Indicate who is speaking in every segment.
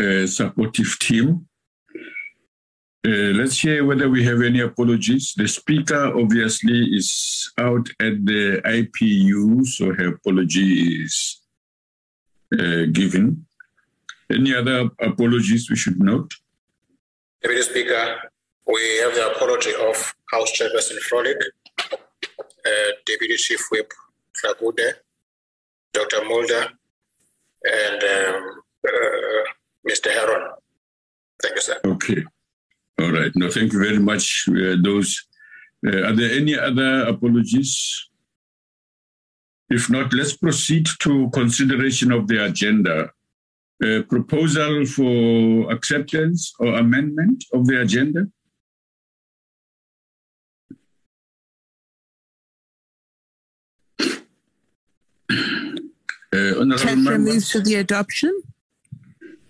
Speaker 1: uh, supportive team. Uh, let's hear whether we have any apologies. The speaker obviously is out at the IPU, so her apology is uh, given. Any other apologies we should note?
Speaker 2: Deputy Speaker, we have the apology of House Chairperson Frolick, uh, Deputy Chief Whip Dlakude, Dr. Mulder, and um, uh, Mr. Heron. Thank you, sir.
Speaker 1: Okay. All right. No, thank you very much. Uh, those. Uh, are there any other apologies? If not, let's proceed to consideration of the agenda. Uh, proposal for acceptance or amendment of the agenda? Uh, Honorable Member.
Speaker 3: moves for the adoption.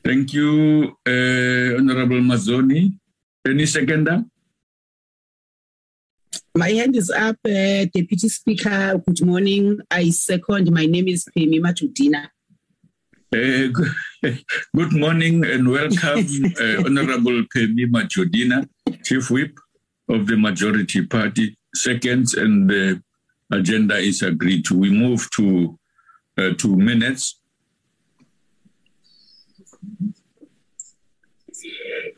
Speaker 1: Thank you, uh, Honorable Mazzone. Any seconder?
Speaker 4: My hand is up, uh, Deputy Speaker. Good morning. I second. My name is Pemmy Majodina.
Speaker 1: Uh, good, morning and welcome, uh, Honorable Pemmy Majodina, Chief Whip of the Majority Party. Seconds and the agenda is agreed to. We move to uh, two minutes.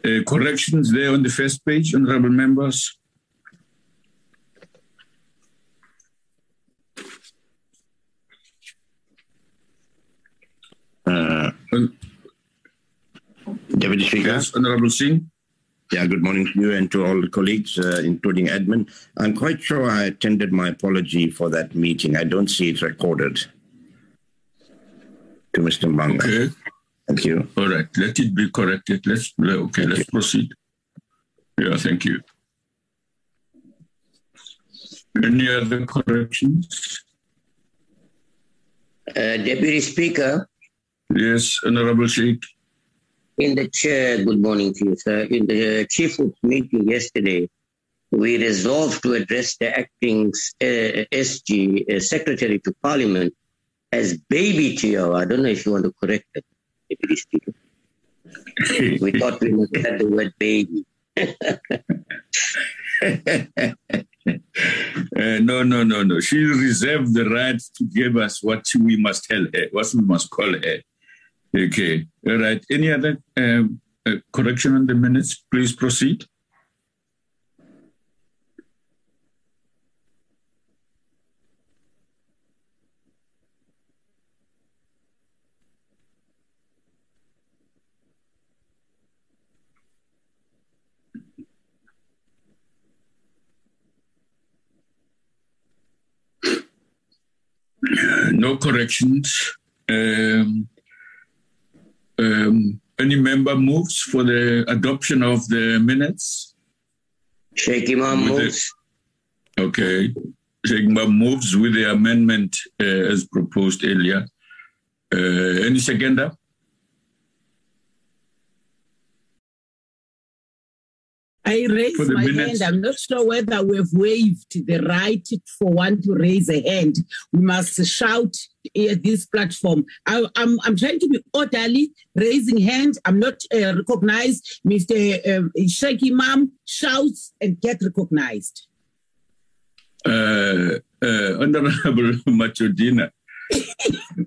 Speaker 1: Uh, corrections there on the first page, honorable members.
Speaker 5: Uh, Deputy Speaker.
Speaker 1: Yes, Honorable Singh.
Speaker 5: Yeah, good morning to you and to all the colleagues, uh, including Edmund. I'm quite sure I attended my apology for that meeting. I don't see it recorded. To Mr. Mbanga.
Speaker 1: Okay.
Speaker 5: Thank you.
Speaker 1: All right. Let it be corrected. Let's okay. let's proceed. Yeah. Thank you. Any other corrections?
Speaker 6: Uh, Deputy Speaker,
Speaker 1: Yes, Honorable Shaik.
Speaker 6: in the chair, good morning to you, sir. In the chief whip meeting yesterday, we resolved to address the acting uh, SG uh, Secretary to Parliament as Baby Tyawa. I don't know if you want to correct that, Speaker. We thought we must add the word baby.
Speaker 1: Uh, no, no, no, no. She reserved the right to give us what we must tell her, what we must call her. Okay. All right. Any other um, uh, correction on the minutes? Please proceed. No corrections. Um, um, any member moves for the adoption of the minutes?
Speaker 6: Shaik Emam
Speaker 1: With the-
Speaker 6: moves.
Speaker 1: Okay. Shaik Emam moves with the amendment uh, as proposed earlier. Uh, any seconder?
Speaker 4: I raise my
Speaker 1: minutes.
Speaker 4: hand. I'm not sure whether we've waived the right for one to raise a hand. We must shout at this platform. I, I'm, I'm trying to be orderly, raising hand. I'm not uh, recognized. Mr. Uh, Shaik Emam shouts and get recognized.
Speaker 1: Uh, uh, Honorable Majodina.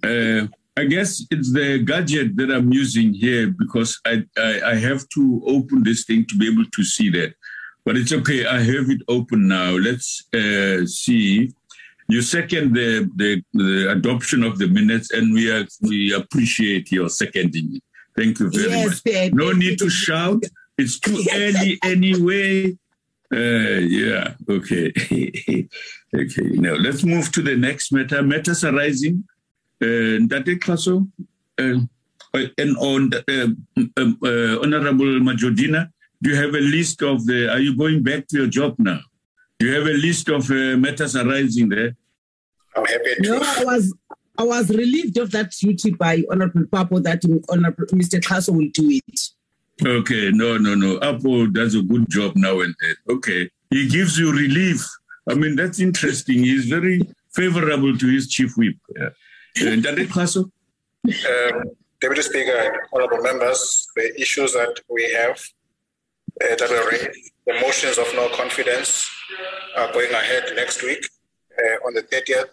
Speaker 1: uh, I guess it's the gadget that I'm using here because I, I, I have to open this thing to be able to see that. But it's okay. I have it open now. Let's uh, see. You second the, the the adoption of the minutes, and we are, we appreciate your seconding. Thank you very
Speaker 4: Yes,
Speaker 1: much. No need to shout. It's too early anyway. Uh, yeah. Okay. okay. Now let's move to the next matter. Matters arising. Uh, Ndate Xaso, uh, and on uh, um, uh, Honorable Majodina, do you have a list of the? Are you going back to your job now? Do you have a list of uh, matters arising there?
Speaker 2: I'm happy
Speaker 4: No. I was I was relieved of that duty by Honorable Papo that Honorable Mr. Xaso will do it.
Speaker 1: Okay, no, no, no. Apple does a good job now and then. Okay, he gives you relief. I mean, that's interesting. He's very favorable to his chief whip. Yeah. Ndate Xaso?
Speaker 2: Um, Deputy Speaker and honorable members, the issues that we have uh, that were raised, the motions of no confidence are going ahead next week uh, on the 30th.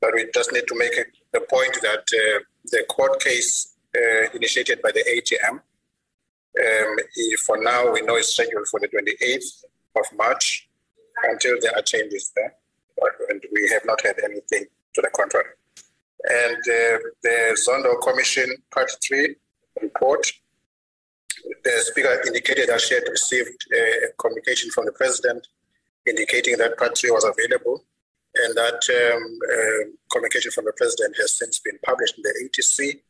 Speaker 2: But we just need to make the point that uh, the court case uh, initiated by the ATM, um, for now, we know it's scheduled for the 28th of March until there are changes there. And we have not had anything to the contrary. And uh, the Zondo Commission Part 3 report, the Speaker indicated that she had received a communication from the President indicating that Part 3 was available and that um, uh, communication from the President has since been published in the ATC.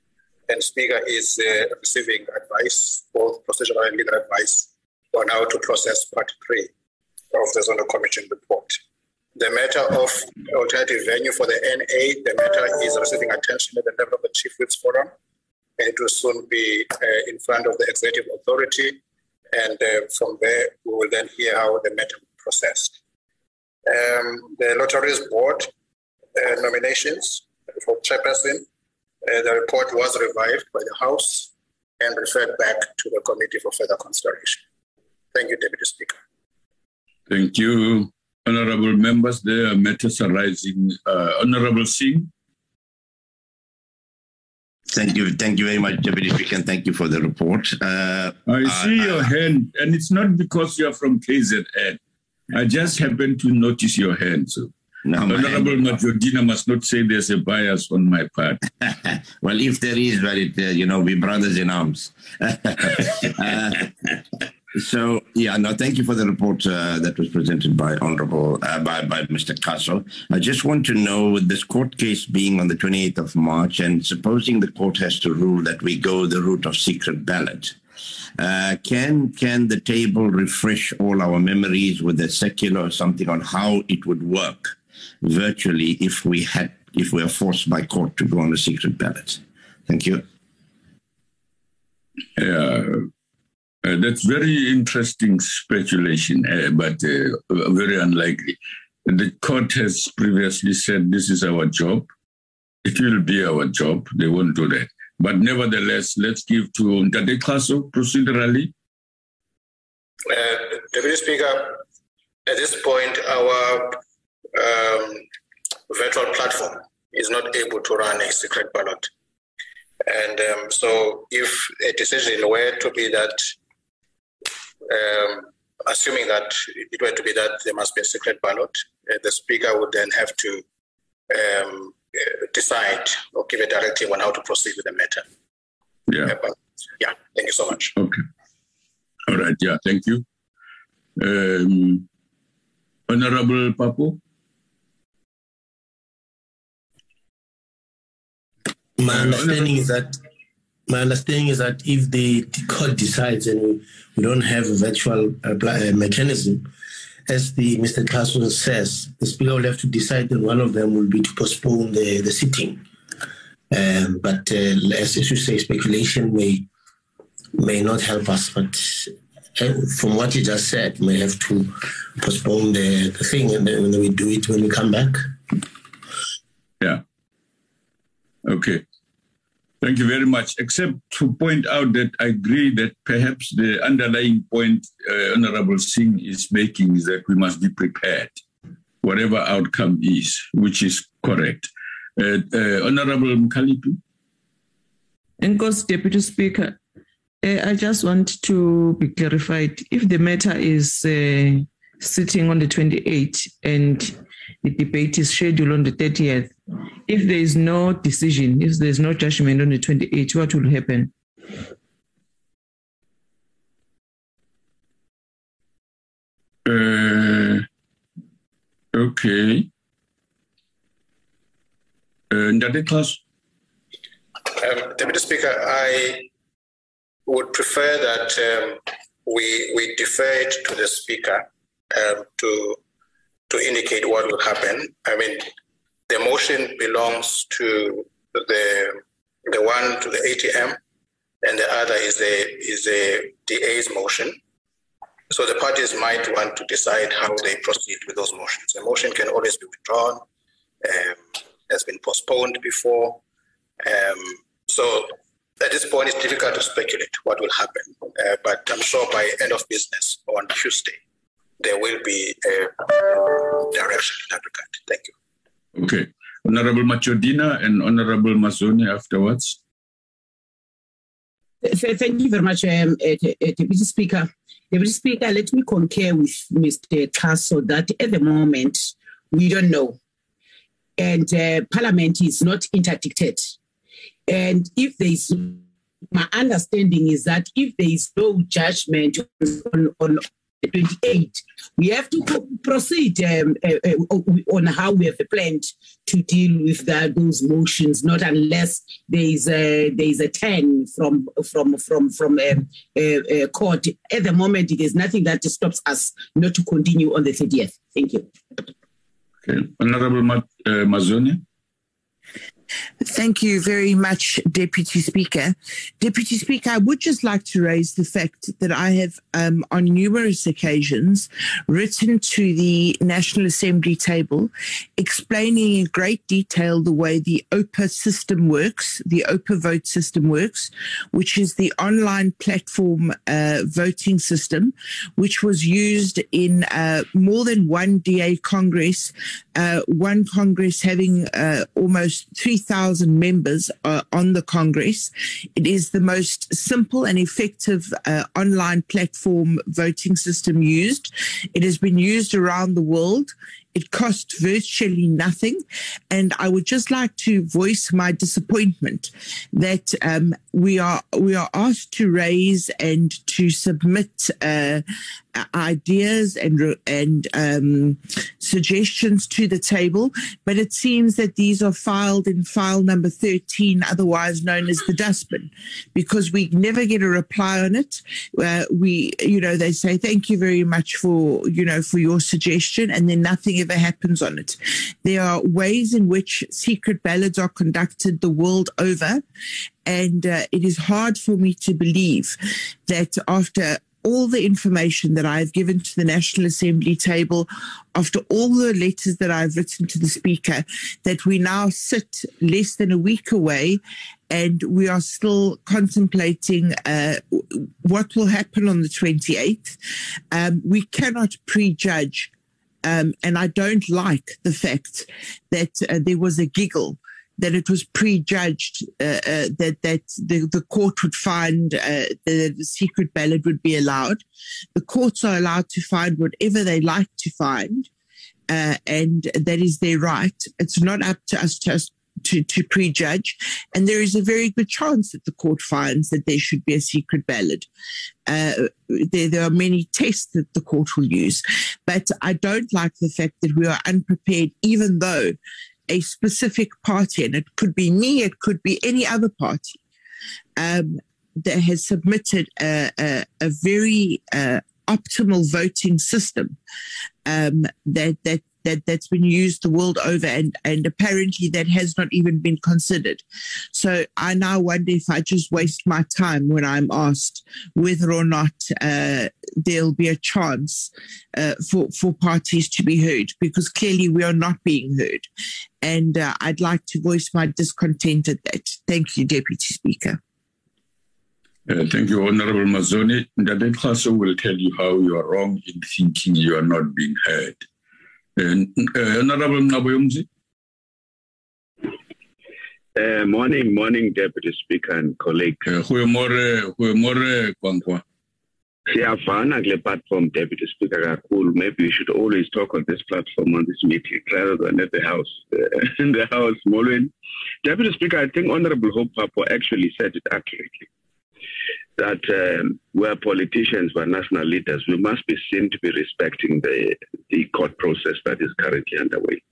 Speaker 2: And Speaker is uh, receiving advice, both procedural and legal advice, on how to process Part 3 of the Zondo Commission report. The matter of alternative venue for the NA, the matter is receiving attention at the level of the Chief Whips Forum, and it will soon be uh, in front of the Executive Authority. And uh, from there, we will then hear how the matter will processed. Um, the Lotteries Board uh, nominations for chairperson, uh, the report was revived by the House and referred back to the committee for further consideration. Thank you, Deputy Speaker.
Speaker 1: Thank you. Honorable members, there are matters arising. Uh, Honorable Singh.
Speaker 5: Thank you. Thank you very much, Deputy Speaker, and thank you for the report. Uh,
Speaker 1: I see your hand, and it's not because you're from KZN. I just happened to notice your hand. So. No, Honorable Majodina must not say there's a bias on my part.
Speaker 5: well, if there is, well, it, uh, you know, we brothers in arms. uh, so yeah, no, thank you for the report uh, that was presented by Honourable uh, by by Mr. Xaso. I just want to know, with this court case being on the 28th of March, and supposing the court has to rule that we go the route of secret ballot, uh, can can the table refresh all our memories with a secular or something on how it would work virtually if we had if we are forced by court to go on a secret ballot? Thank you.
Speaker 1: Yeah. Uh, that's very interesting speculation, uh, but uh, very unlikely. The court has previously said this is our job. It will be our job. They won't do that. But nevertheless, let's give to Ndade Xaso procedurally.
Speaker 2: Uh, Deputy Speaker, at this point, our um, virtual platform is not able to run a secret ballot. And um, so, if a decision were to be that um, assuming that it were to be that there must be a secret ballot, uh, the speaker would then have to um, uh, decide or give a directive on how to proceed with the matter.
Speaker 1: Yeah.
Speaker 2: Uh, yeah. Thank you so much.
Speaker 1: Okay. All right. Yeah. Thank you. Um, Honorable Papu.
Speaker 3: My understanding is that my understanding is that if the court decides and we, we don't have a virtual uh, uh mechanism, as the Mr. Xaso says, the speaker will have to decide that one of them will be to postpone the, the sitting. Um, but uh, as, as you say, speculation may may not help us. But uh, from what you just said, may have to postpone the, the thing and then we do it when we come back.
Speaker 1: Yeah. Okay. Thank you very much. Except to point out that I agree that perhaps the underlying point uh, Honorable Singh is making is that we must be prepared, whatever outcome is, which is correct. Uh, uh, Honorable Mkhaliphi.
Speaker 7: Enkos, Deputy Speaker, uh, I just want to be clarified. If the matter is uh, sitting on the 28th and the debate is scheduled on the 30th. If there is no decision, if there is no judgment on the 28th, what will happen?
Speaker 1: Uh, okay. Uh, class.
Speaker 2: Um, Deputy Speaker, I would prefer that um, we we defer it to the Speaker um, to to indicate what will happen. I mean, the motion belongs to the the one to the ATM, and the other is the is the DA's motion. So the parties might want to decide how they proceed with those motions. The motion can always be withdrawn, um, has been postponed before. Um, so at this point, it's difficult to speculate what will happen. Uh, but I'm sure by end of business on Tuesday, there will be a direction in that regard. Thank you.
Speaker 1: Okay. Honorable Majodina and Honorable Mazzone afterwards.
Speaker 4: Thank you very much, um, uh, Deputy Speaker. Deputy Speaker, let me concur with Mr. Xaso that at the moment, we don't know. And uh, Parliament is not interdicted. And if there is, my understanding is that if there is no judgment on, on 28, we have to proceed um, uh, uh, on how we have planned to deal with the, those motions, not unless there is a, there is a 10 from from from from a, um, a, a court. At the moment, there's nothing that stops us not to continue on the 30th. Thank you.
Speaker 1: Okay. Honorable uh, Mazzone.
Speaker 8: Thank you very much, Deputy Speaker. Deputy Speaker, I would just like to raise the fact that I have, um, on numerous occasions, written to the National Assembly table explaining in great detail the way the OPA system works, the OpaVote system works, which is the online platform uh, voting system, which was used in uh, more than one DA Congress, uh, one Congress having uh, almost 3,000 1,000 members uh, on the Congress. It is the most simple and effective uh, online platform voting system used. It has been used around the world. It cost virtually nothing. And I would just like to voice my disappointment that um, we are we are asked to raise and to submit uh, ideas and and um, suggestions to the table, but it seems that these are filed in file number thirteen, otherwise known as the dustbin, because we never get a reply on it. Uh, we, you know, they say thank you very much for you know for your suggestion, and then nothing ever happens on it. There are ways in which secret ballots are conducted the world over. And uh, it is hard for me to believe that after all the information that I've given to the National Assembly table, after all the letters that I've written to the Speaker, that we now sit less than a week away and we are still contemplating uh, what will happen on the 28th. Um, we cannot prejudge um, and I don't like the fact that uh, there was a giggle that it was prejudged uh, uh, that that the, the court would find uh, the, the, secret ballot would be allowed. The courts are allowed to find whatever they like to find, uh, and that is their right. It's not up to us to, to, to prejudge. And there is a very good chance that the court finds that there should be a secret ballot. Uh, there, there are many tests that the court will use. But I don't like the fact that we are unprepared, even though a specific party, and it could be me, it could be any other party, um, that has submitted a, a, a very uh, optimal voting system um, that that that that's been used the world over and and apparently that has not even been considered so i now wonder if i just waste my time when i'm asked whether or not uh, there'll be a chance uh, for for parties to be heard because clearly we are not being heard and uh, i'd like to voice my discontent at that thank you deputy speaker
Speaker 1: uh, thank you, Honorable Mazzone. Ndade Xaso will tell you how you are wrong in thinking you are not being heard. Honorable Nqabayomzi.
Speaker 9: Uh, morning, morning, Deputy Speaker and colleague.
Speaker 1: Goeiemôre, goeiemôre Kwankwa.
Speaker 9: Siyafana kule platform, Deputy Speaker kakhulu. Maybe we should always talk on this platform on this meeting rather than at the house. In the house, Molwen. Deputy Speaker, I think Honorable Hope Papo actually said it accurately that um, we're politicians, we're national leaders, we must be seen to be respecting the, the court process that is currently underway.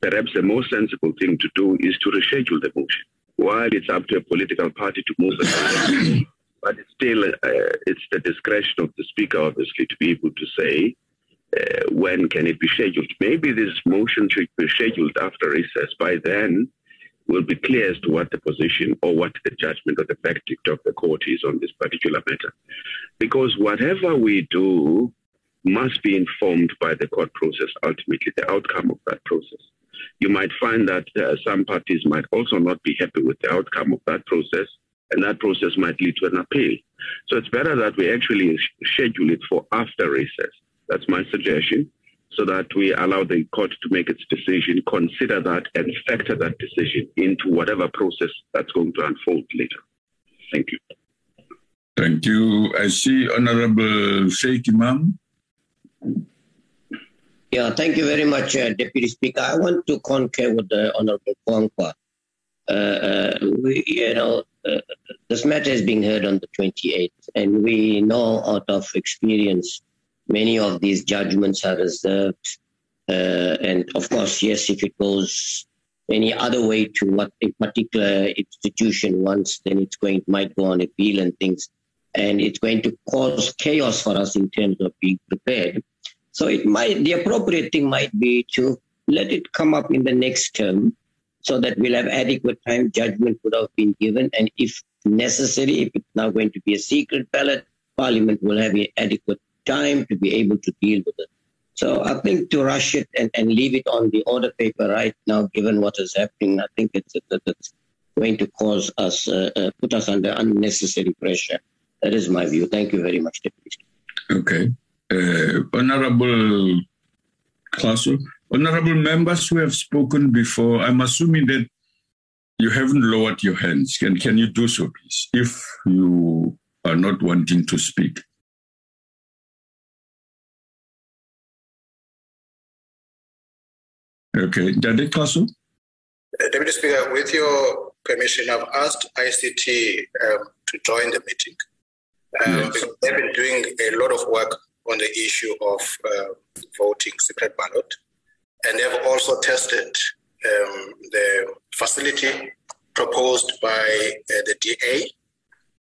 Speaker 9: Perhaps the most sensible thing to do is to reschedule the motion. While it's up to a political party to move it, but it's still uh, it's the discretion of the speaker, obviously, to be able to say uh, when can it be scheduled. Maybe this motion should be scheduled after recess. By then, will be clear as to what the position or what the judgment or the verdict of the court is on this particular matter. Because whatever we do must be informed by the court process, ultimately, the outcome of that process. You might find that uh, some parties might also not be happy with the outcome of that process, and that process might lead to an appeal. So it's better that we actually schedule it for after recess. That's my suggestion, so that we allow the court to make its decision, consider that, and factor that decision into whatever process that's going to unfold later. Thank you.
Speaker 1: Thank you. I see Honorable Shaik Emam.
Speaker 6: Yeah, thank you very much, uh, Deputy Speaker. I want to concur with the Honorable Kwankwa. Uh, uh, we, you know, uh, this matter is being heard on the 28th, and we know out of experience many of these judgments are reserved. Uh, and of course, yes, if it goes any other way to what a particular institution wants, then it's going might go on appeal and things, and it's going to cause chaos for us in terms of being prepared. So it might the appropriate thing might be to let it come up in the next term so that we'll have adequate time judgment would have been given and if necessary if it's now going to be a secret ballot parliament will have adequate time to be able to deal with it. So i think to rush it and, and leave it on the order paper right now given what is happening i think it's, it's going to cause us uh, uh, put us under unnecessary pressure. That is my view. Thank you very much deputy
Speaker 1: okay. Uh, Honorable Xaso, honorable members who have spoken before, I'm assuming that you haven't lowered your hands. Can, can you do so, please, if you are not wanting to speak? Okay, Ndade Xaso?
Speaker 2: Uh, Deputy Speaker, with your permission, I've asked ICT um, to join the meeting. Um, yes. They've been doing a lot of work on the issue of uh, voting secret ballot. And they've also tested um, the facility proposed by uh, the DA.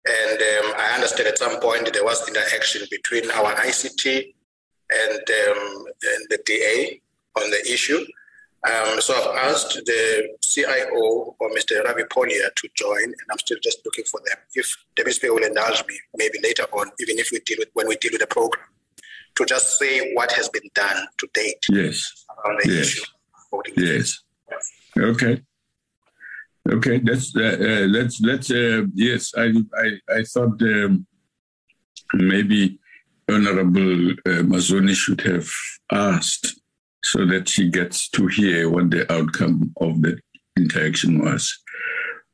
Speaker 2: And um, I understand at some point there was interaction between our ICT and, um, and the DA on the issue. Um, so I've asked the CIO or Mr. Ravi Ponia to join, and I'm still just looking for them. If Speaker will indulge me, maybe later on, even if we deal with when we deal with the program, to just say what has been done to date.
Speaker 1: Yes.
Speaker 2: On the
Speaker 1: yes.
Speaker 2: issue.
Speaker 1: Yes. Okay. Okay. That's uh, uh, let's let's uh, yes. I I I thought um, maybe Honorable uh, Mazzone should have asked so that she gets to hear what the outcome of the interaction was.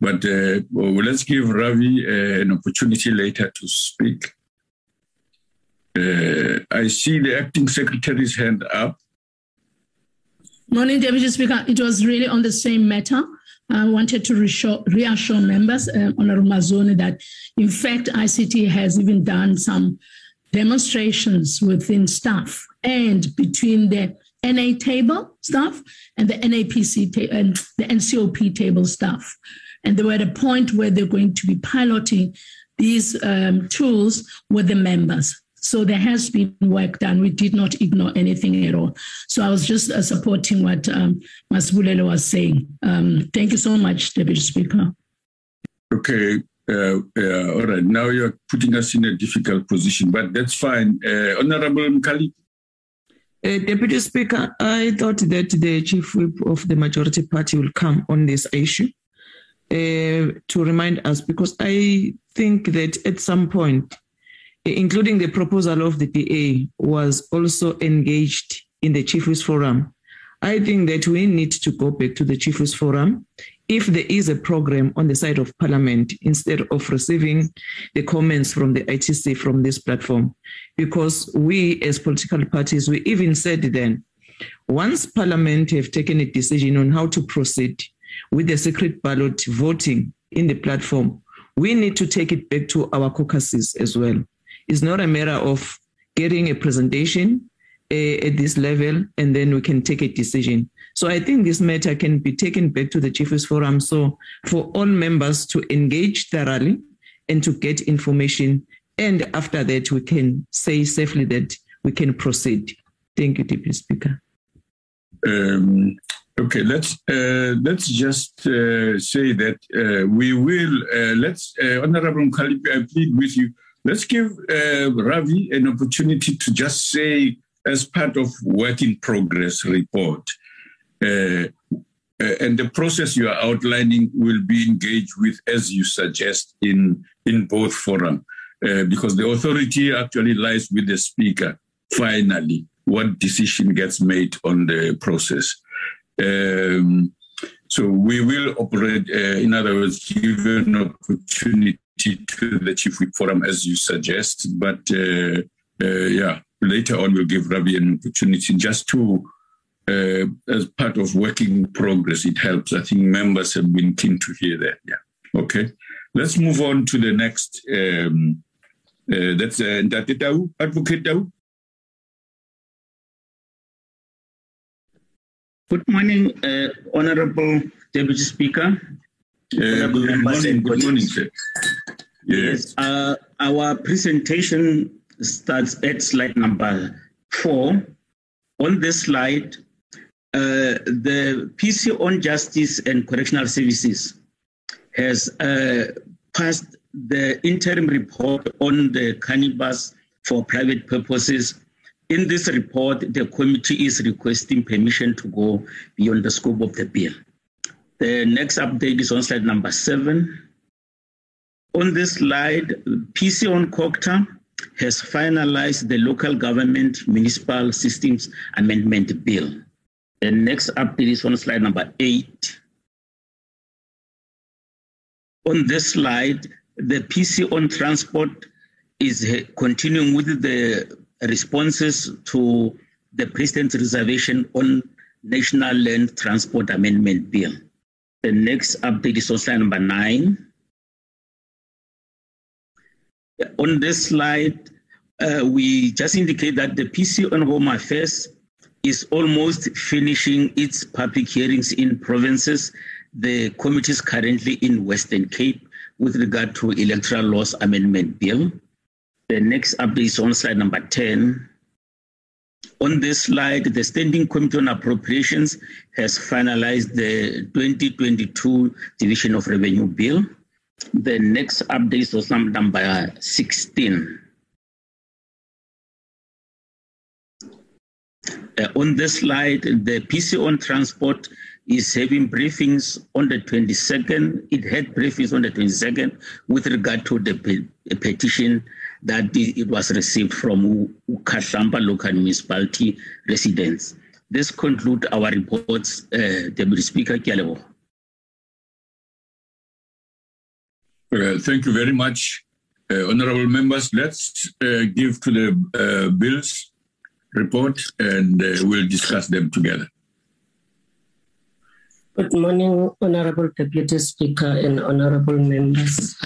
Speaker 1: But uh, well, let's give Ravi uh, an opportunity later to speak. Uh, I see the acting secretary's hand up.
Speaker 10: Morning, Deputy Speaker. It was really on the same matter. I wanted to reassure, reassure members, uh, Honorable Mazzone, that in fact ICT has even done some demonstrations within staff and between the NA table stuff and the NAPC ta- and the NCOP table stuff. And they were at a point where they're going to be piloting these um, tools with the members. So there has been work done. We did not ignore anything at all. So I was just uh, supporting what um, Masibulelo was saying. Um, thank you so much, Deputy Speaker.
Speaker 1: Okay. Uh, uh, all right. Now you're putting us in a difficult position, but that's fine. Uh, Honorable Mkali.
Speaker 7: Uh, Deputy Speaker, I thought that the chief whip of the majority party will come on this issue uh, to remind us, because I think that at some point including the proposal of the DA, was also engaged in the chief Chiefs Forum. I think that we need to go back to the chief Chiefs Forum if there is a program on the side of Parliament instead of receiving the comments from the ITC from this platform. Because we, as political parties, we even said then, once Parliament have taken a decision on how to proceed with the secret ballot voting in the platform, we need to take it back to our caucuses as well. It's not a matter of getting a presentation at this level and then we can take a decision. So I think this matter can be taken back to the Chiefs Forum. So for all members to engage thoroughly and to get information. And after that, we can say safely that we can proceed. Thank you, Deputy Speaker.
Speaker 1: Um, okay, let's uh, let's just uh, say that uh, we will. Uh, let's, uh, Honorable Khalipi, I plead with you Let's give uh, Ravi an opportunity to just say, as part of work in progress report, uh, uh, and the process you are outlining will be engaged with as you suggest in in both forum uh, because the authority actually lies with the speaker. Finally what decision gets made on the process. Um, so we will operate uh, in other words give an opportunity to the chief whip forum as you suggest but uh, uh, yeah later on we'll give ravi an opportunity just to uh, as part of working progress, it helps. I think members have been keen to hear that. Yeah. Okay. Let's move on to the next. Um, uh, that's uh, Tau, Advocate Tau.
Speaker 11: Good morning, uh, Honorable Deputy Speaker.
Speaker 1: Uh, good morning, good morning, sir.
Speaker 11: Yes. Uh, our presentation starts at slide number four. On this slide, uh, the PC on Justice and Correctional Services has uh, passed the interim report on the cannabis for private purposes. In this report, the committee is requesting permission to go beyond the scope of the bill. The next update is on slide number seven. On this slide, PC on COGTA has finalized the local government municipal systems amendment bill. The next update is on slide number eight. On this slide, the PC on transport is continuing with the responses to the President's reservation on National Land Transport Amendment Bill. The next update is on slide number nine. On this slide, uh, we just indicate that the PC on Home Affairs is almost finishing its public hearings in provinces. The committee is currently in Western Cape with regard to electoral laws amendment bill. The next update is on slide number 10. On this slide, the Standing Committee on Appropriations has finalized the 2022 Division of Revenue Bill. The next update is on number 16. Uh, on this slide, the PC on transport is having briefings on the 22nd. It had briefings on the 22nd with regard to the pe- petition that it was received from Kahlamba local municipality residents. This concludes our reports, uh, Deputy Speaker Kialebo.
Speaker 1: Uh, thank you very much, uh, honorable members. Let's uh, give to the uh, bills report and uh, we'll discuss them together.
Speaker 12: Good morning, Honorable Deputy Speaker and Honorable members.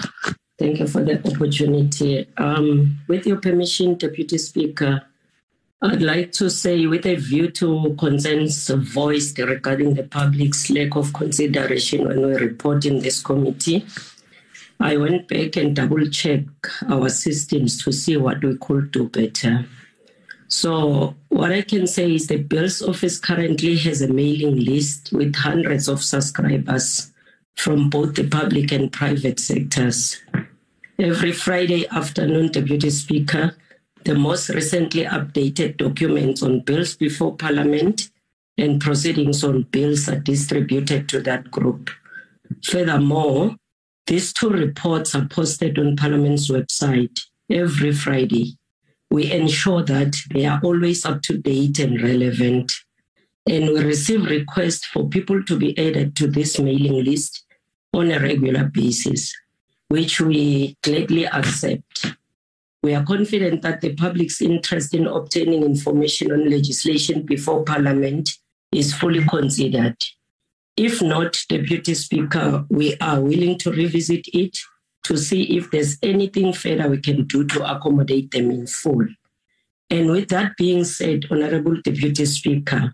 Speaker 12: Thank you for the opportunity. Um, with your permission, Deputy Speaker, I'd like to say, with a view to concerns voiced regarding the public's lack of consideration when we report in this committee, I went back and double checked our systems to see what we could do better. So, what I can say is the Bill's office currently has a mailing list with hundreds of subscribers from both the public and private sectors. Every Friday afternoon, Deputy Speaker, the most recently updated documents on bills before Parliament and proceedings on bills are distributed to that group. Furthermore, these two reports are posted on Parliament's website every Friday we ensure that they are always up to date and relevant. And we receive requests for people to be added to this mailing list on a regular basis, which we gladly accept. We are confident that the public's interest in obtaining information on legislation before Parliament is fully considered. If not, Deputy Speaker, we are willing to revisit it to see if there's anything further we can do to accommodate them in full. And with that being said, Honorable Deputy Speaker,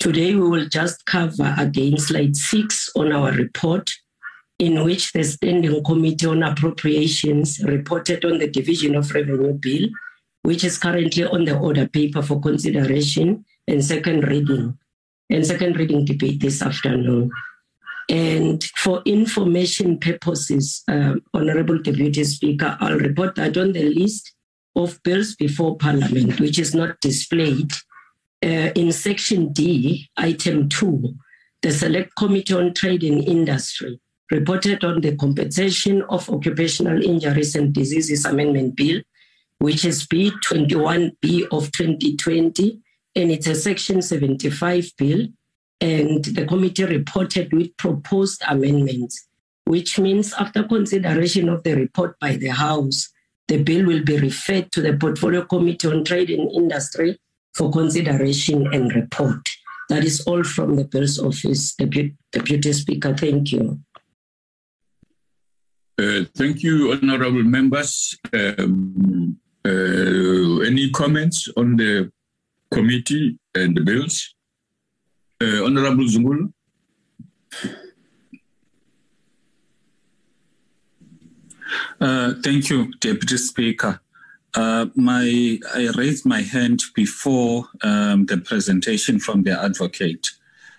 Speaker 12: today we will just cover again slide six on our report, in which the Standing Committee on Appropriations reported on the Division of Revenue Bill, which is currently on the order paper for consideration and second reading, and second reading debate this afternoon. And for information purposes, uh, Honorable Deputy Speaker, I'll report that on the list of bills before Parliament, which is not displayed. Uh, in Section D, Item 2, the Select Committee on Trade and Industry reported on the Compensation of Occupational Injuries and Diseases Amendment Bill, which is B21B of 2020, and it's a Section 75 bill. And the committee reported with proposed amendments, which means after consideration of the report by the House, the bill will be referred to the Portfolio Committee on Trade and Industry for consideration and report. That is all from the Bill's office, Deputy, Speaker. Thank you.
Speaker 1: Uh, thank you, honorable members. Um, uh, any comments on the committee and the bills? Uh, honorable Zungula?
Speaker 13: Uh, thank you, Deputy Speaker. Uh, my, I raised my hand before um, the presentation from the advocate.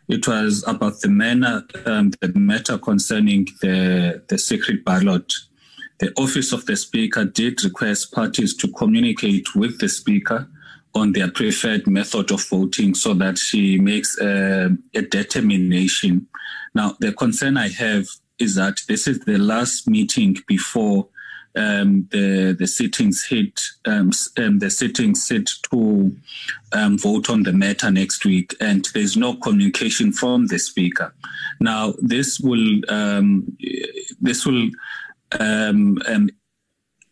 Speaker 13: It was about the manner, um, the matter concerning the, the secret ballot. The Office of the Speaker did request parties to communicate with the Speaker on their preferred method of voting so that she makes a, a determination. Now, the concern I have is that this is the last meeting before um, the the sittings hit um, um, the sittings sit to um, vote on the matter next week, and there's no communication from the speaker. Now, this will um, this will um,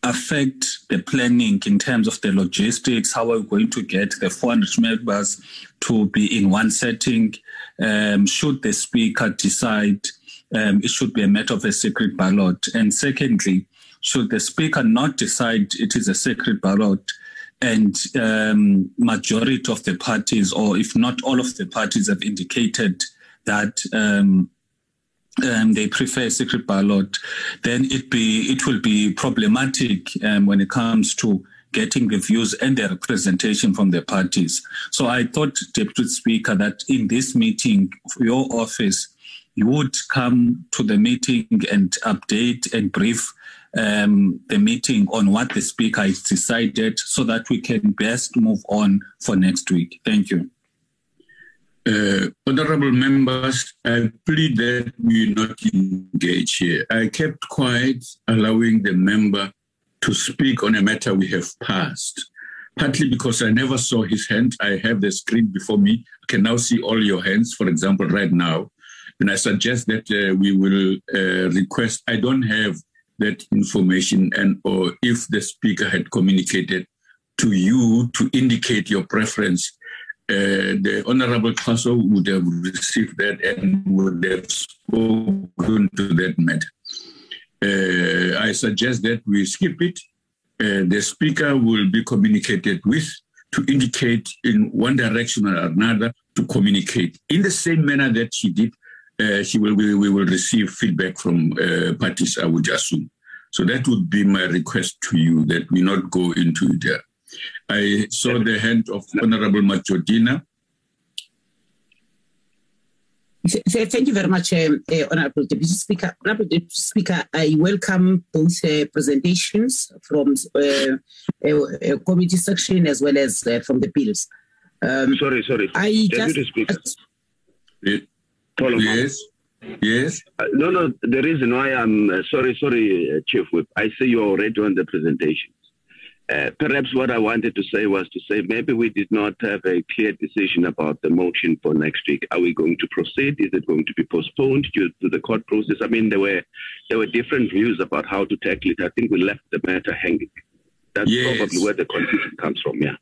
Speaker 13: affect the planning in terms of the logistics. How are we going to get the 400 members to be in one setting? Um, should the speaker decide? Um, it should be a matter of a secret ballot. And secondly, should the speaker not decide it is a secret ballot and um, majority of the parties, or if not all of the parties, have indicated that um, um, they prefer a secret ballot, then it be it will be problematic um, when it comes to getting the views and the representation from the parties. So I thought, Deputy Speaker, that in this meeting, your office, you would come to the meeting and update and brief um, the meeting on what the speaker has decided so that we can best move on for next week. Thank you.
Speaker 1: Uh, honorable members, I plead that we not engage here. I kept quiet, allowing the member to speak on a matter we have passed, partly because I never saw his hand. I have the screen before me. I can now see all your hands, for example, right now. And I suggest that uh, we will uh, request, I don't have that information and or if the speaker had communicated to you to indicate your preference, uh, the Honorable Council would have received that and would have spoken to that matter. Uh, I suggest that we skip it. Uh, the speaker will be communicated with to indicate in one direction or another to communicate in the same manner that she did she will we, we, will receive feedback from parties, I would assume. So that would be my request to you that we not go into it. I saw the hand of Honorable Majodina.
Speaker 4: Thank you very much, um, uh, Honorable Deputy Speaker. Honorable Deputy Speaker, I welcome both uh, presentations from uh, committee section as well as uh, from the bills.
Speaker 9: Um, sorry, sorry.
Speaker 4: I
Speaker 9: Deputy
Speaker 4: just,
Speaker 9: Speaker.
Speaker 1: Yes. Yes.
Speaker 9: Uh, no, no. The reason why I'm uh, sorry, sorry, uh, Chief Whip. I see you already on the presentations. Uh, perhaps what I wanted to say was to say maybe we did not have a clear decision about the motion for next week. Are we going to proceed? Is it going to be postponed due to the court process? I mean, there were there were different views about how to tackle it. I think we left the matter hanging. That's
Speaker 1: Yes.
Speaker 9: probably where the confusion comes from. Yeah.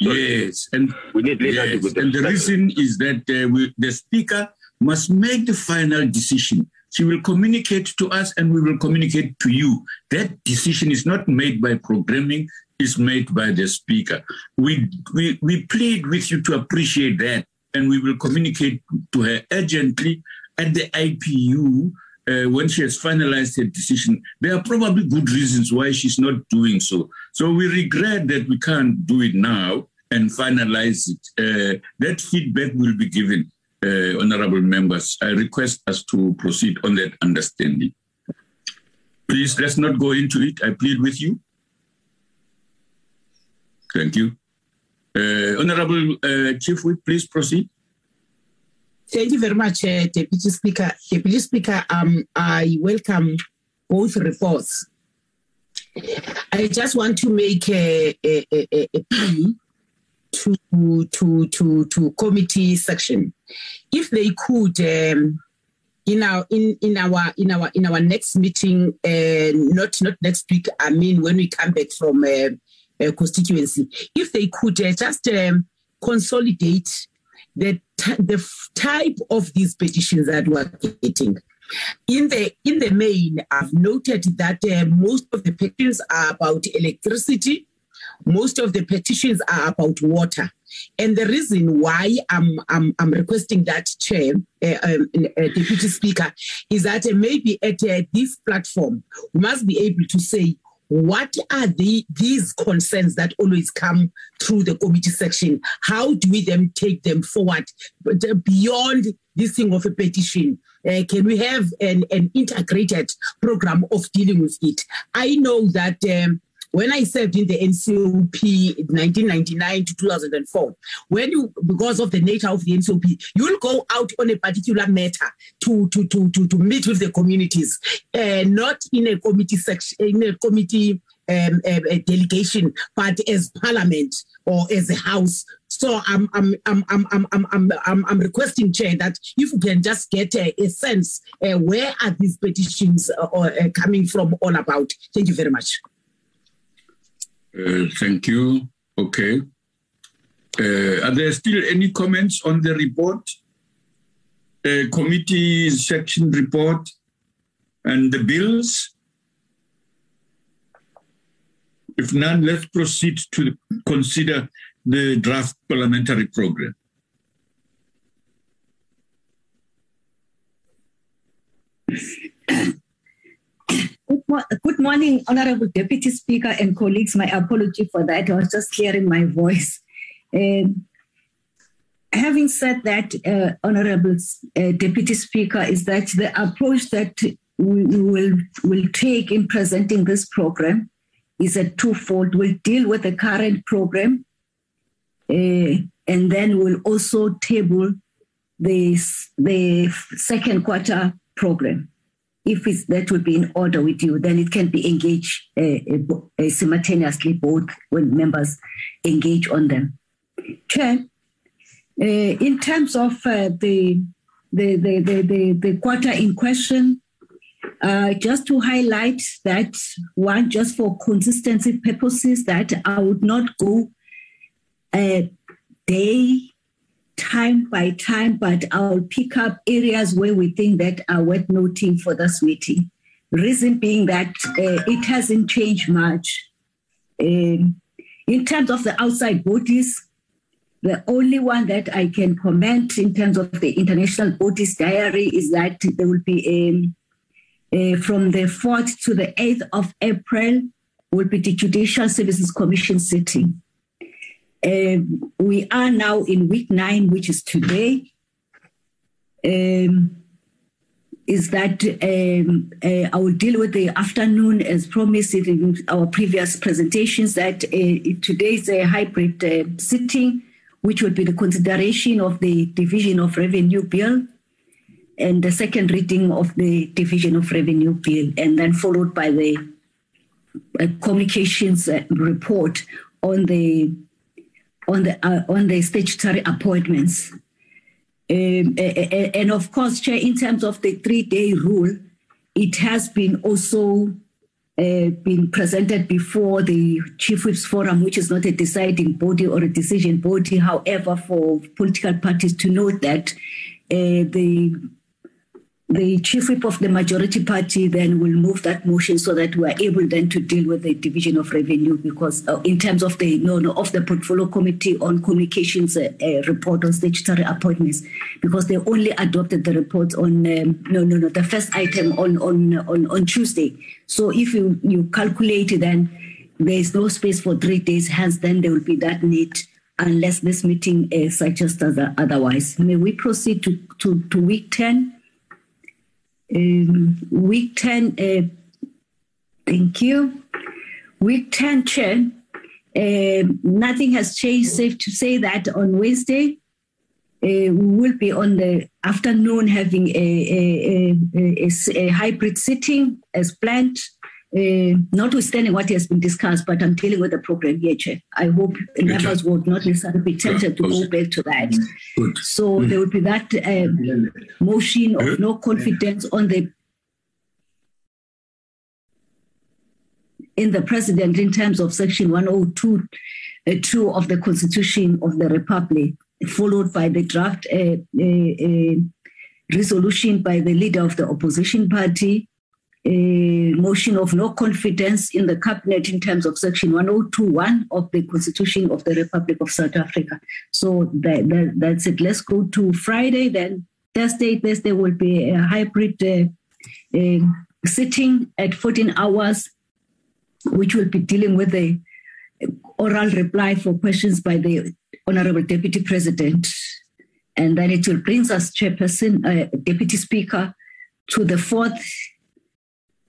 Speaker 1: Yes, and
Speaker 9: we need leadership
Speaker 1: yes, and the reason is that uh, we, the speaker must make the final decision. She will communicate to us, and we will communicate to you. That decision is not made by programming; is made by the speaker. We we we plead with you to appreciate that, and we will communicate to her urgently at the IPU. Uh, when she has finalized her decision, there are probably good reasons why she's not doing so. So we regret that we can't do it now and finalize it. Uh, that feedback will be given, uh, honorable members. I request us to proceed on that understanding. Please, let's not go into it. I plead with you. Thank you. Uh, honorable uh, Chief Whip, please proceed.
Speaker 4: Thank you very much, uh, Deputy Speaker. Deputy Speaker, um, I welcome both reports. I just want to make a, a, a, a plea to, to, to, to committee section. If they could, um, in our in, in our in our in our next meeting, uh, not not next week. I mean, when we come back from uh, uh, constituency, if they could uh, just um, consolidate the t- the type of these petitions that we're getting. In the in the main, I've noted that uh, most of the petitions are about electricity, most of the petitions are about water. And the reason why I'm, I'm, I'm requesting that, Chair, uh, uh, Deputy Speaker, is that uh, maybe at this platform, we must be able to say what are the these concerns that always come through the committee section? How do we then take them forward? But beyond this thing of a petition uh, can we have an, an integrated program of dealing with it? I know that when I served in the NCOP 1999 to 2004, when you, because of the nature of the NCOP, you will go out on a particular matter to, to, to, to, to meet with the communities, uh, not in a committee section, in a committee um, a, a delegation, but as parliament or as a house. So I'm I'm I'm I'm I'm I'm I'm, I'm requesting chair that if you can just get a, a sense uh, where are these petitions uh, uh, coming from all about. Thank you very much.
Speaker 1: Uh, thank you. Okay. Uh, are there still any comments on the report? Uh, committee section report and the bills? If none, let's proceed to consider the draft parliamentary program.
Speaker 14: Good, mo- good, morning, Honorable Deputy Speaker and colleagues. My apology for that. I was just clearing my voice. Um, having said that, uh, Honorable uh, Deputy Speaker, is that the approach that we, we will, will take in presenting this program is a twofold. We'll deal with the current program, uh, and then we'll also table the, the second quarter program if that would be in order with you, then it can be engaged uh, uh, simultaneously, both when members engage on them. Chair, uh, in terms of uh, the, the, the, the, the, quarter in question, uh, just to highlight that one, just for consistency purposes, that I would not go a day time by time, but I'll pick up areas where we think that are worth noting for this meeting. Reason being that uh, it hasn't changed much. Um, in terms of the outside bodies, the only one that I can comment in terms of the International Bodies Diary is that there will be um, uh, from the 4th to the 8th of April will be the Judicial Services Commission sitting. Um, we are now in week nine, which is today. Um, is that um, uh, I will deal with the afternoon as promised in our previous presentations. That uh, a hybrid uh, sitting, which will be the consideration of the Division of Revenue Bill and the second reading of the Division of Revenue Bill, and then followed by the uh, communications uh, report on the on the uh, on the statutory appointments. Um, and of course, Chair, in terms of the three-day rule, it has been also uh, been presented before the Chief Whips Forum, which is not a deciding body or a decision body. However, for political parties to note that uh, the the chief whip of the majority party then will move that motion so that we are able then to deal with the division of revenue because uh, in terms of the no no of the portfolio committee on communications uh, uh, report on statutory appointments because they only adopted the report on um, no no no the first item on on on, on Tuesday. So if you you calculate then there is no space for three days hence then there will be that need unless this meeting uh, suggests otherwise. May we proceed to to, to week 10 um, week 10, uh, thank you. Week 10, Chair, uh, nothing has changed, safe to say that on Wednesday, we will be on the afternoon having a, a, a, a hybrid sitting as planned. Uh, notwithstanding what has been discussed, but I'm dealing with the program here, Chair. I hope members would not necessarily be tempted to go back to that.
Speaker 1: Good.
Speaker 14: So there will be that um, motion of no confidence on the in the president in terms of section 102 uh, two of the constitution of the republic followed by the draft uh, uh, uh resolution by the leader of the opposition party motion of no confidence in the cabinet in terms of section 1021 of the constitution of the republic of south africa. So that, that, that's it. Let's go to friday then. Thursday thursday will be a hybrid uh, sitting at 14 hours which will be dealing with the oral reply for questions by the Honorable Deputy President. And then it will bring us, Chairperson, uh, Deputy Speaker, to the fourth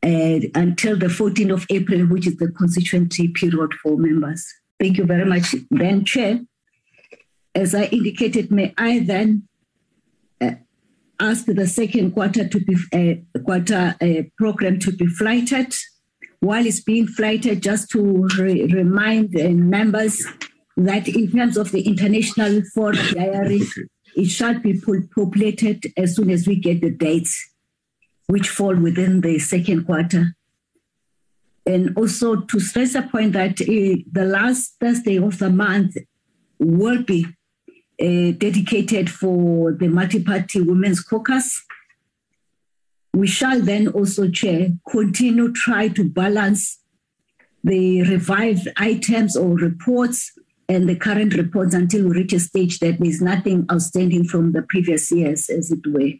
Speaker 14: uh, until the 14th of April, which is the constituency period for members. Thank you very much. Then, Chair, as I indicated, may I then uh, ask the second quarter to be uh, quarter uh, program to be flighted while it's being flighted, just to re- remind uh, members that in terms of the international forum diary, it shall be populated as soon as we get the dates, which fall within the second quarter. And also to stress a point that uh, the last Thursday of the month will be uh, dedicated for the multi-party women's caucus we shall then also, Chair, continue to try to balance the revived items or reports and the current reports until we reach a stage that there's nothing outstanding from the previous years, as it were.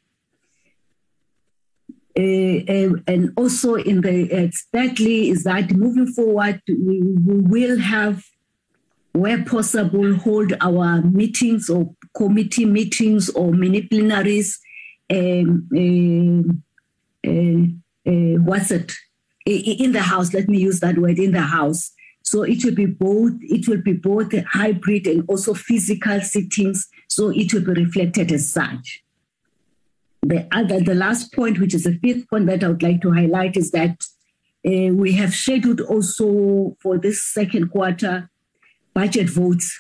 Speaker 14: Uh, uh, and also in the uh, thirdly is that moving forward we, we, will have where possible hold our meetings or committee meetings or mini plenaries um, um uh, uh, what's it? In the house let me use that word in the house. So it will be both it will be both hybrid and also physical sittings so it will be reflected as such the other the last point which is the fifth point that i would like to highlight is that uh, we have scheduled also for this second quarter budget votes.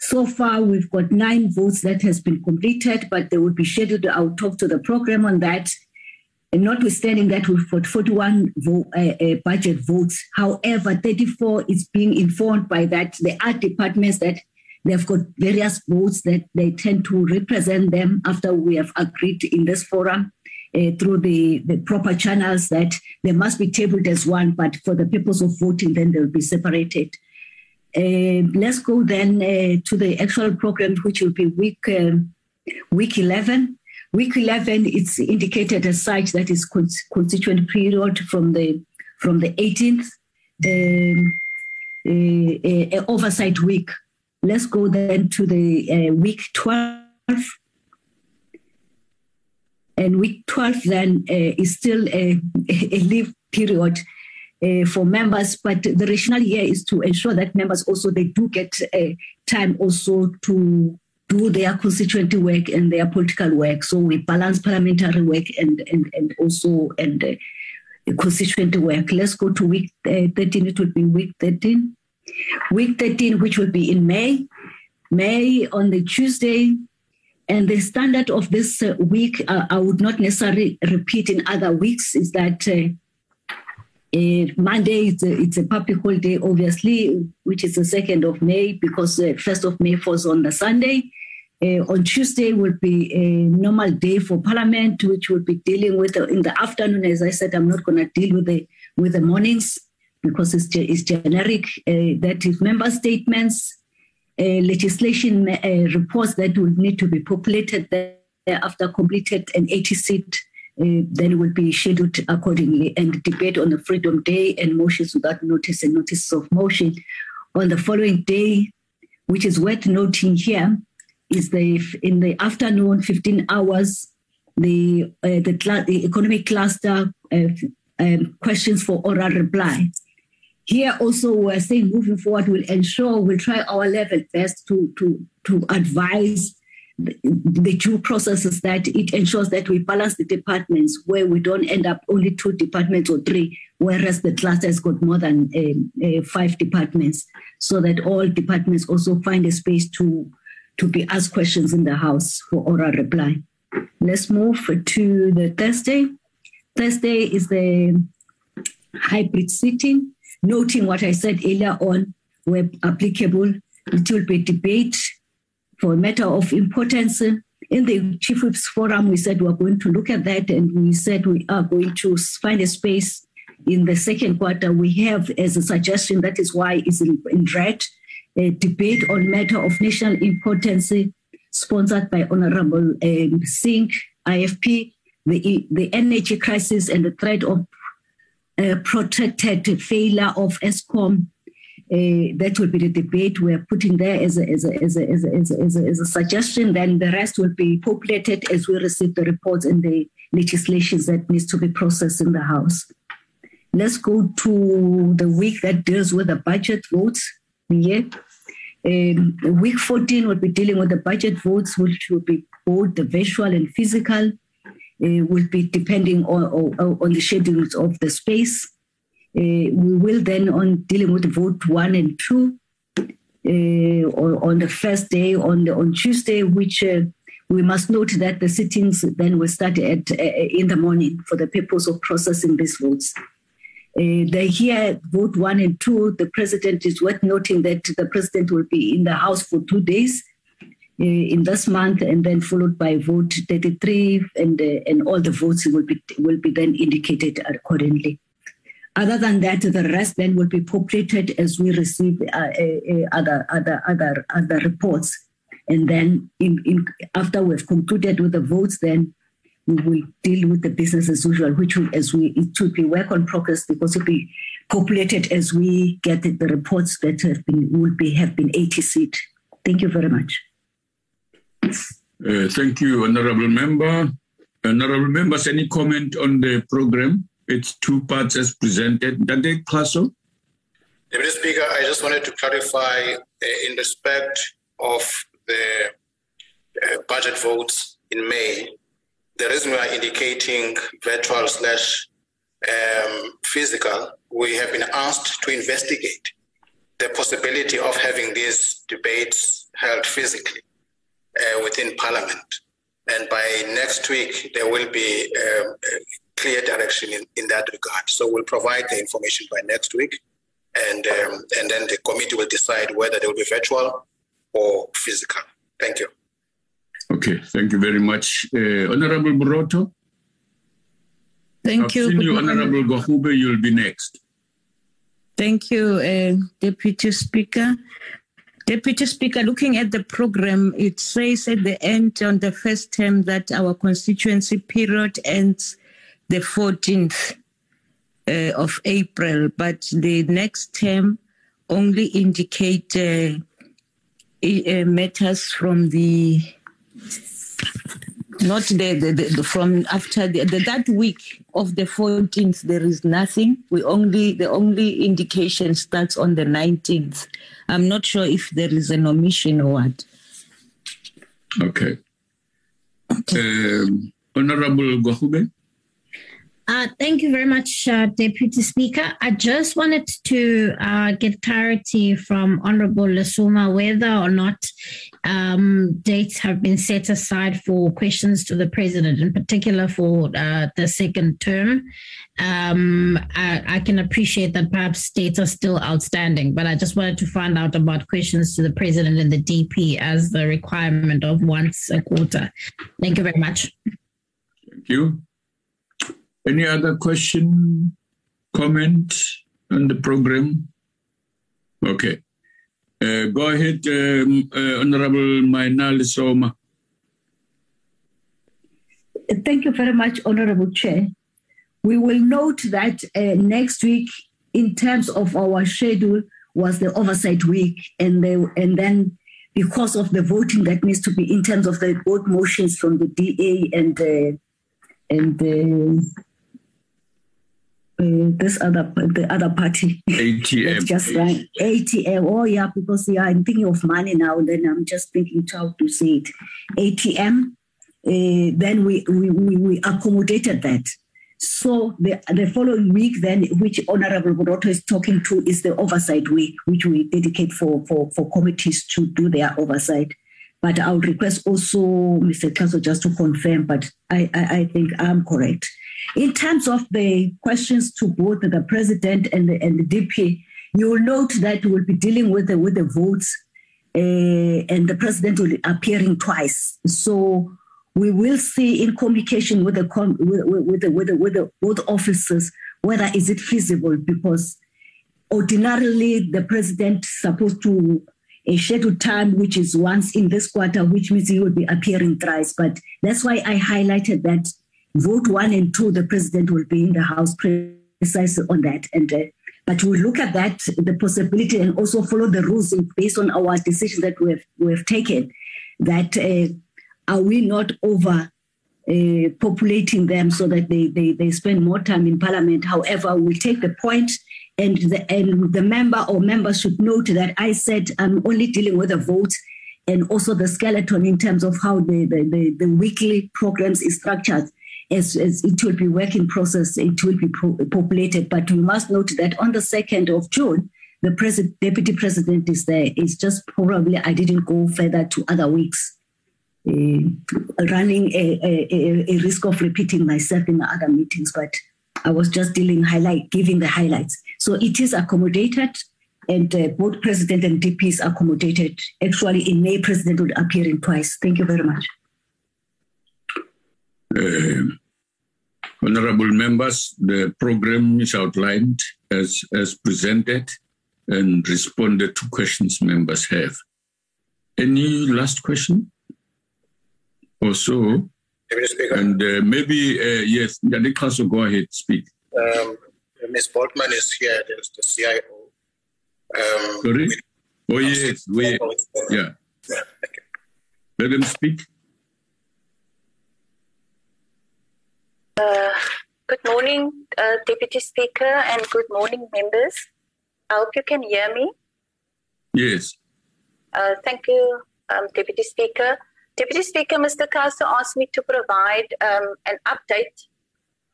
Speaker 14: So far we've got nine votes that has been completed but they will be scheduled. I'll talk to the program on that. And notwithstanding that we've got 41 vo- uh, uh, budget votes, however, 34 is being informed by that. There are departments that they've got various votes that they tend to represent them after we have agreed in this forum uh, through the, the proper channels that they must be tabled as one, but for the purpose of voting, then they'll be separated. Uh, let's go then uh, to the actual program, which will be week um, week 11. Week 11, it's indicated as such that is constituent period from the from the 18th, um, uh, uh, oversight week. Let's go then to the uh, week 12. And week 12 then uh, is still a, a leave period uh, for members, but the rationale here is to ensure that members also they do get uh, time also to do their constituency work and their political work. So we balance parliamentary work and and, and also and uh, constituency work. Let's go to week uh, 13. It will be week 13. Week 13, which will be in May. May on the Tuesday. And the standard of this uh, week, uh, I would not necessarily repeat in other weeks, is that uh, uh, Monday it's a, it's a public holiday, obviously, which is the second of May because the first of May falls on the Sunday. Uh, on Tuesday will be a normal day for Parliament, which will be dealing with in the afternoon. As I said, I'm not going to deal with the with the mornings because it's, it's generic. Uh, that is member statements, uh, legislation uh, reports that will need to be populated after completed an ATC. Uh, then will be scheduled accordingly and debate on the Freedom Day and motions without notice and notices of motion. On the following day, which is worth noting here, is the in the afternoon, 15 hours, the uh, the, the economic cluster uh, um, questions for oral reply. Here also, we're saying moving forward, we'll ensure we'll try our level best to to to advise the, two processes that it ensures that we balance the departments where we don't end up only two departments or three, whereas the cluster has got more than uh, uh, five departments, so that all departments also find a space to to be asked questions in the House for oral reply. Let's move to the Thursday. Thursday is the hybrid sitting, noting what I said earlier on, where applicable, it will be debate for a matter of importance. In the Chief Whips Forum, we said we are going to look at that, and we said we are going to find a space in the second quarter. We have as a suggestion, that is why it's in, in red, a debate on matter of national importance sponsored by Honorable um, Singh, IFP, the, the energy crisis and the threat of uh, protracted failure of Eskom. Uh, that will be the debate we're putting there as a, as, a, as, a, as, a, as, a, as, a, as a suggestion. Then the rest will be populated as we receive the reports and the legislations that needs to be processed in the House. Let's go to the week that deals with the budget votes. Yeah. Um, week 14 will be dealing with the budget votes, which will be both the virtual and physical. Uh, will be depending on, on, on, the schedules of the space. Uh, we will then on dealing with vote one and two uh, on the first day on the, on Tuesday, which we must note that the sittings then will start at in the morning for the purpose of processing these votes. Uh, here vote one and two, the president is worth noting that the president will be in the house for two days in this month, and then followed by vote 33, and uh, and all the votes will be will be then indicated accordingly. Other than that, the rest then will be populated as we receive uh, uh, other other other other reports, and then in, in after we've concluded with the votes, then we will deal with the business as usual, which will, as we it will be work on progress because it will be populated as we get the, the reports that have been will be have been ATC. Thank you very much.
Speaker 1: Uh, thank you, honourable member. Honourable members, any comment on the program? It's two parts as presented. Ndade Xaso?
Speaker 2: Deputy Speaker, I just wanted to clarify uh, in respect of the uh, budget votes in May the reason we are indicating virtual slash um, physical, we have been asked to investigate the possibility of having these debates held physically within Parliament. And by next week, there will be um, clear direction in, in that regard. So we'll provide the information by next week, and um, and then the committee will decide whether they will be virtual or physical. Thank you.
Speaker 1: Okay, thank you very much. Uh, Honorable Boroto?
Speaker 8: Thank
Speaker 1: I've
Speaker 8: you.
Speaker 1: Seen you, Honorable Gwarube, you'll be next.
Speaker 8: Thank you, uh, Deputy Speaker. Deputy Speaker, looking at the program, it says at the end on the first term that our constituency period ends the 14th uh, of April, but the next term only indicate uh, uh matters from the not the, the, the, from after the, the, that week of the 14th there is nothing. We only the only indication starts on the 19th i'm not sure if there is an omission or what.
Speaker 1: Okay, okay. Um, honorable Gwarube
Speaker 15: uh, thank you very much, uh, Deputy Speaker. I just wanted to uh, get clarity from Honorable Lesoma whether or not um, dates have been set aside for questions to the President, in particular for uh, the second term. Um, I, I, can appreciate that perhaps dates are still outstanding, but I just wanted to find out about questions to the President and the DP as the requirement of once a quarter. Thank you very much.
Speaker 1: Thank you. Any other question, comment on the program? Okay. Uh, go ahead, um, uh, Honorable Mina Lesoma.
Speaker 14: Thank you very much, Honorable Chair. We will note that uh, next week, in terms of our schedule, was the oversight week, and the, and then because of the voting that needs to be in terms of the vote motions from the DA and uh, and uh, this other the other party.
Speaker 1: ATM.
Speaker 14: just right. ATM. Oh yeah, because yeah, I'm thinking of money now. Then I'm just thinking how to say it. ATM. Uh, then we, we we we accommodated that. So the the following week, then which Honorable Boroto is talking to is the oversight week, which we dedicate for for for committees to do their oversight. But I would request also Mr. Council just to confirm, but I, I, I think I'm correct. In terms of the questions to both the president and the, and the DP, you will note that we'll be dealing with the, with the votes uh, and the president will be appearing twice. So we will see in communication with the, with, with, the, with, the, with the both officers whether is it feasible because ordinarily the president is supposed to a scheduled time, which is once in this quarter, which means he will be appearing thrice. But that's why I highlighted that vote one and two, the president will be in the House precisely on that. And uh, but we'll look at that, the possibility, and also follow the rules based on our decision that we have, we have taken. That uh, are we not over uh, populating them so that they, they, they spend more time in parliament? However, we'll take the point and the, and the member or members should note that I said I'm only dealing with the vote and also the skeleton in terms of how the, the, the, the weekly programs is structured. As, as, it will be work in process, it will be pro- populated. But we must note that on the 2nd of June, the president, deputy president is there. It's just probably I didn't go further to other weeks, uh, running a, a, a, risk of repeating myself in the other meetings. But I was just dealing highlight, giving the highlights. So it is accommodated, and uh, both president and DPs accommodated. Actually, in May, president would appear in twice. Thank you very much.
Speaker 1: Uh, honorable members, the program is outlined as, as presented and responded to questions members have. Any last question? Also, and uh, maybe, uh, yes, Yannick Council, go ahead, speak.
Speaker 2: Um, Ms. Boltman is here, there's the CIO. Um,
Speaker 1: Sorry? Oh, yes, we, yeah. yeah Let them speak.
Speaker 16: Uh, good morning, uh, Deputy Speaker, and good morning, members. I hope you can hear me.
Speaker 1: Yes.
Speaker 16: Uh, thank you, um, Deputy Speaker. Deputy Speaker, Mr. Xaso asked me to provide um, an update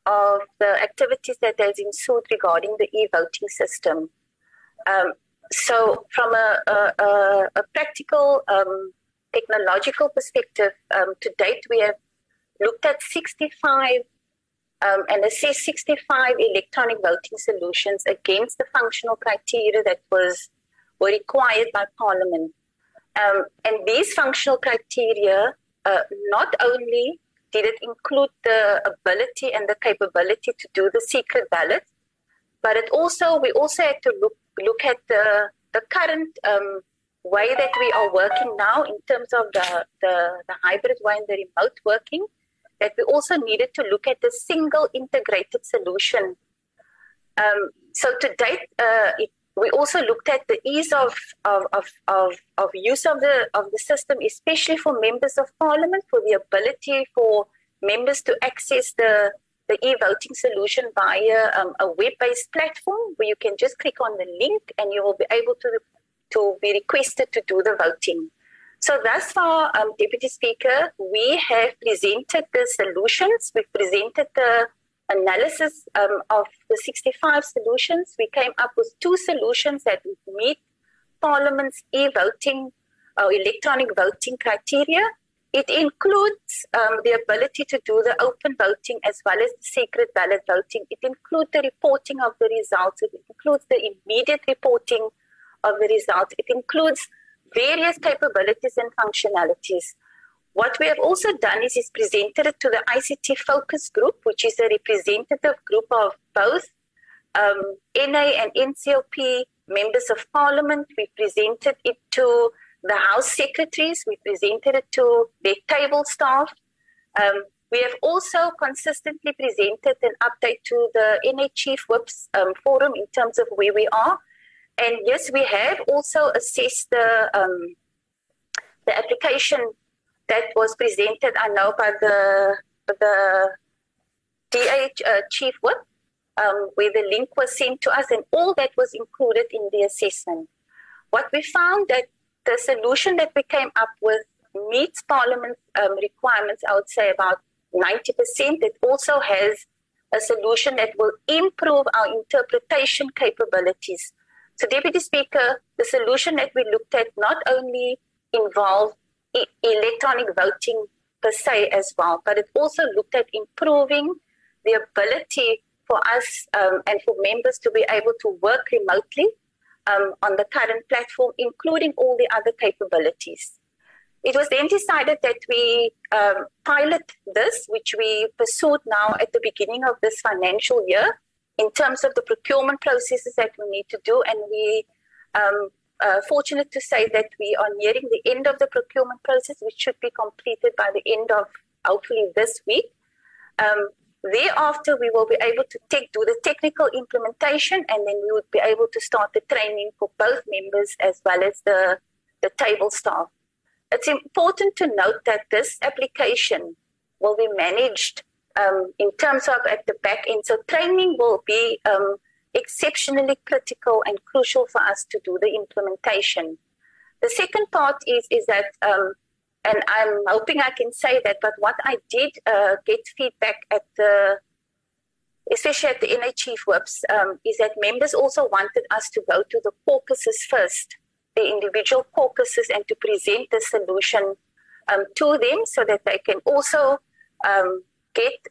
Speaker 16: of the activities that has ensued regarding the e-voting system. Um, so, from a, a, a practical um, technological perspective, um, to date we have looked at 65 um, and assessed 65 electronic voting solutions against the functional criteria that was were required by Parliament. Um, and these functional criteria uh, not only did it include the ability and the capability to do the secret ballot, but it also we also had to look look at the the current um, way that we are working now in terms of the, the, the hybrid way and the remote working, that we also needed to look at the single integrated solution. Um, so to date, uh, it, we also looked at the ease of, of, of, of, of use of the, of the system, especially for members of parliament, for the ability for members to access the, the e-voting solution via um, a web-based platform where you can just click on the link and you will be able to, to be requested to do the voting. So thus far, um, Deputy Speaker, we have presented the solutions. We've presented the analysis um, of the 65 solutions, we came up with two solutions that meet Parliament's e-voting or electronic voting criteria. It includes um, the ability to do the open voting as well as the secret ballot voting. It includes the reporting of the results. It includes the immediate reporting of the results. It includes various capabilities and functionalities. What we have also done is, is presented it to the ICT focus group, which is a representative group of both um, NA and NCOP members of parliament. We presented it to the House secretaries. We presented it to their table staff. Um, we have also consistently presented an update to the NA Chief Whips um, forum in terms of where we are. And yes, we have also assessed the um, the application that was presented, I know, by the the DA uh, chief whip, um, where the link was sent to us, and all that was included in the assessment. What we found that the solution that we came up with meets Parliament um, requirements, I would say about 90%. It also has a solution that will improve our interpretation capabilities. So, Deputy Speaker, the solution that we looked at not only involved e- electronic voting per se as well, but it also looked at improving the ability for us um, and for members to be able to work remotely um, on the current platform, including all the other capabilities. It was then decided that we um, pilot this, which we pursued now at the beginning of this financial year, in terms of the procurement processes that we need to do. And we um, uh, fortunate to say that we are nearing the end of the procurement process, which should be completed by the end of hopefully this week. Um, thereafter, we will be able to take, do the technical implementation, and then we would be able to start the training for both members as well as the, the table staff. It's important to note that this application will be managed um, in terms of at the back end. So training will be um, exceptionally critical and crucial for us to do the implementation. The second part is is that, um, and I'm hoping I can say that, but what I did uh, get feedback at the, especially at the Chief Whips, um, is that members also wanted us to go to the caucuses first the individual caucuses and to present the solution um, to them so that they can also um, get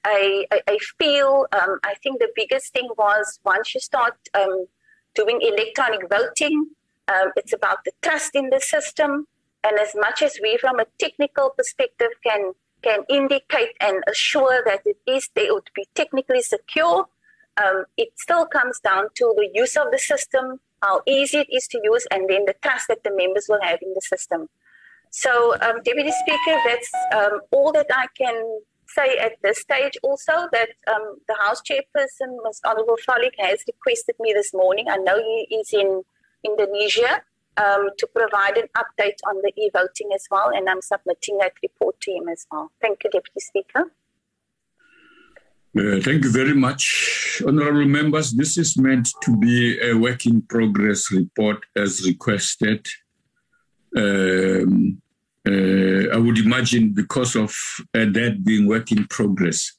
Speaker 16: feel. Um, I think the biggest thing was once you start um, doing electronic voting, um, it's about the trust in the system. And as much as we, from a technical perspective, can can indicate and assure that it is they would be technically secure, um, it still comes down to the use of the system, how easy it is to use, and then the trust that the members will have in the system. So, um, Deputy Speaker, that's um, all that I can say at this stage. Also, that um, the House Chairperson, Ms. Honourable Frolick, has requested me this morning. I know he is in Indonesia um, to provide an update on the e-voting as well, and I'm submitting that report to him as well. Thank you, Deputy Speaker.
Speaker 1: Uh, thank you very much, honorable members. This is meant to be a work in progress report as requested. Um, I would imagine because of uh, that being work in progress,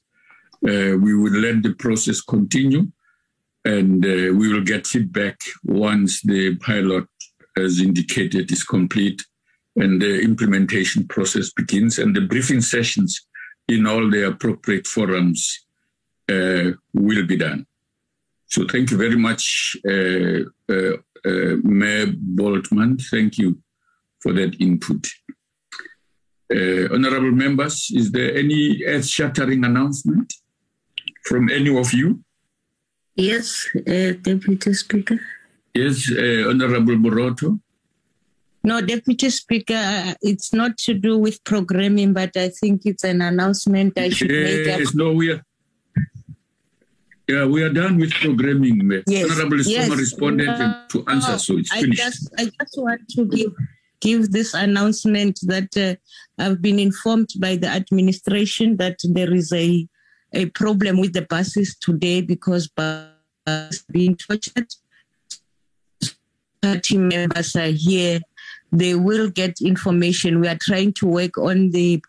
Speaker 1: uh, we will let the process continue and uh, we will get feedback once the pilot, as indicated, is complete and the implementation process begins and the briefing sessions in all the appropriate forums uh, will be done. So thank you very much, uh, uh, uh Mayor Boltman. Thank you for that input. Uh, honorable members, is there any earth-shattering announcement from any of you?
Speaker 17: Yes, uh, Deputy Speaker.
Speaker 1: Yes, Honorable Boroto.
Speaker 18: No, Deputy Speaker, it's not to do with programming, but I think it's an announcement I should
Speaker 1: yes,
Speaker 18: make.
Speaker 1: Yes, no, we are, yeah, we are done with programming. Yes. Honorable yes. responded uh, to answer, so it's finished.
Speaker 18: I just, I just want to give give this announcement that uh, I've been informed by the administration that there is a a problem with the buses today because buses being tortured. Team members are here. They will get information. We are trying to work on the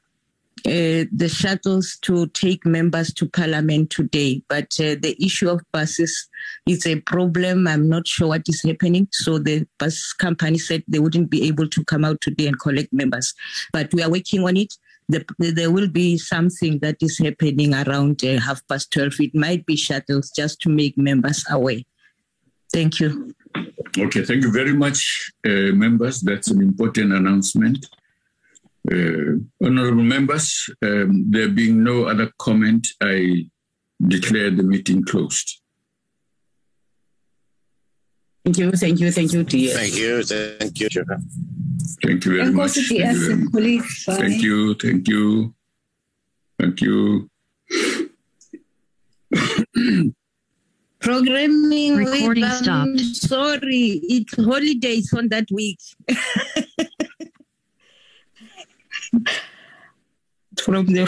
Speaker 18: uh, the shuttles to take members to parliament today. But uh, the issue of buses is a problem. I'm not sure what is happening. So the bus company said they wouldn't be able to come out today and collect members. But we are working on it. The, there will be something that is happening around uh, half past 12. It might be shuttles just to make members aware. Thank you.
Speaker 1: Okay, thank you very much, uh, members. That's an important announcement. Uh, honorable members, um, there being no other comment, I declare the meeting closed.
Speaker 4: Thank you, thank you, thank you,
Speaker 5: dear. Thank you, thank you, Chair.
Speaker 1: Thank you very much. Thank you, very much. thank you, thank you, thank you.
Speaker 18: Programming
Speaker 15: Recording
Speaker 18: with,
Speaker 15: stopped.
Speaker 18: Sorry, it's holidays on that week. from the